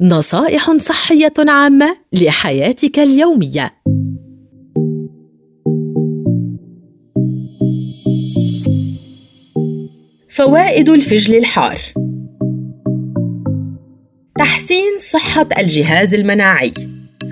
نصائح صحية عامة لحياتك اليومية. فوائد الفجل الحار. تحسين صحة الجهاز المناعي.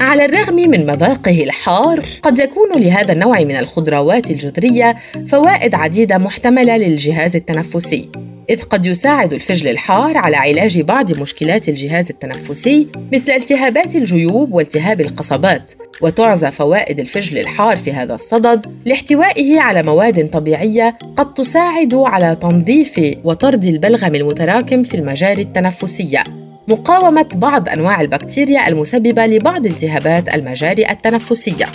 على الرغم من مذاقه الحار قد يكون لهذا النوع من الخضروات الجذرية فوائد عديدة محتملة للجهاز التنفسي. إذ قد يساعد الفجل الحار على علاج بعض مشكلات الجهاز التنفسي مثل التهابات الجيوب والتهاب القصبات وتعزى فوائد الفجل الحار في هذا الصدد لاحتوائه على مواد طبيعية قد تساعد على تنظيف وطرد البلغم المتراكم في المجاري التنفسية. مقاومة بعض أنواع البكتيريا المسببة لبعض التهابات المجاري التنفسية.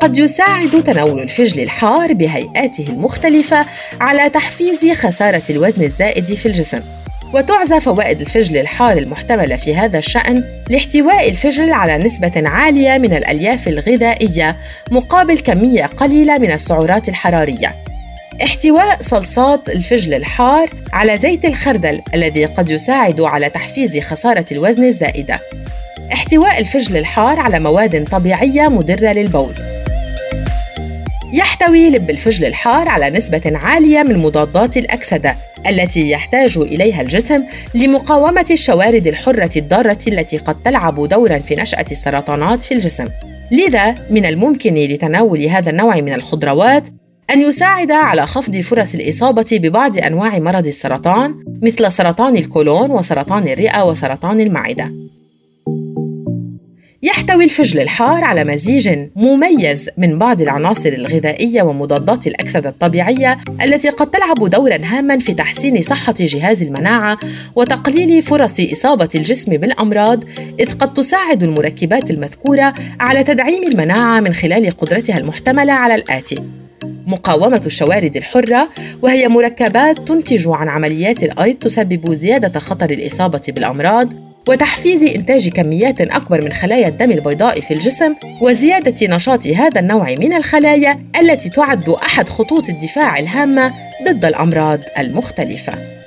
قد يساعد تناول الفجل الحار بهيئاته المختلفة على تحفيز خسارة الوزن الزائد في الجسم وتعزى فوائد الفجل الحار المحتملة في هذا الشأن لاحتواء الفجل على نسبة عالية من الألياف الغذائية مقابل كمية قليلة من السعرات الحرارية. احتواء صلصات الفجل الحار على زيت الخردل الذي قد يساعد على تحفيز خسارة الوزن الزائدة. احتواء الفجل الحار على مواد طبيعية مضرة للبول. يحتوي لب الفجل الحار على نسبة عالية من مضادات الأكسدة التي يحتاج إليها الجسم لمقاومة الشوارد الحرة الضارة التي قد تلعب دورا في نشأة السرطانات في الجسم. لذا من الممكن لتناول هذا النوع من الخضروات أن يساعد على خفض فرص الإصابة ببعض أنواع مرض السرطان مثل سرطان الكولون وسرطان الرئة وسرطان المعدة. يحتوي الفجل الحار على مزيج مميز من بعض العناصر الغذائية ومضادات الأكسدة الطبيعية التي قد تلعب دورا هاما في تحسين صحة جهاز المناعة وتقليل فرص إصابة الجسم بالأمراض إذ قد تساعد المركبات المذكورة على تدعيم المناعة من خلال قدرتها المحتملة على الآتي. مقاومة الشوارد الحرة وهي مركبات تنتج عن عمليات الأيض تسبب زيادة خطر الإصابة بالأمراض وتحفيز إنتاج كميات أكبر من خلايا الدم البيضاء في الجسم وزيادة نشاط هذا النوع من الخلايا التي تعد أحد خطوط الدفاع الهامة ضد الأمراض المختلفة.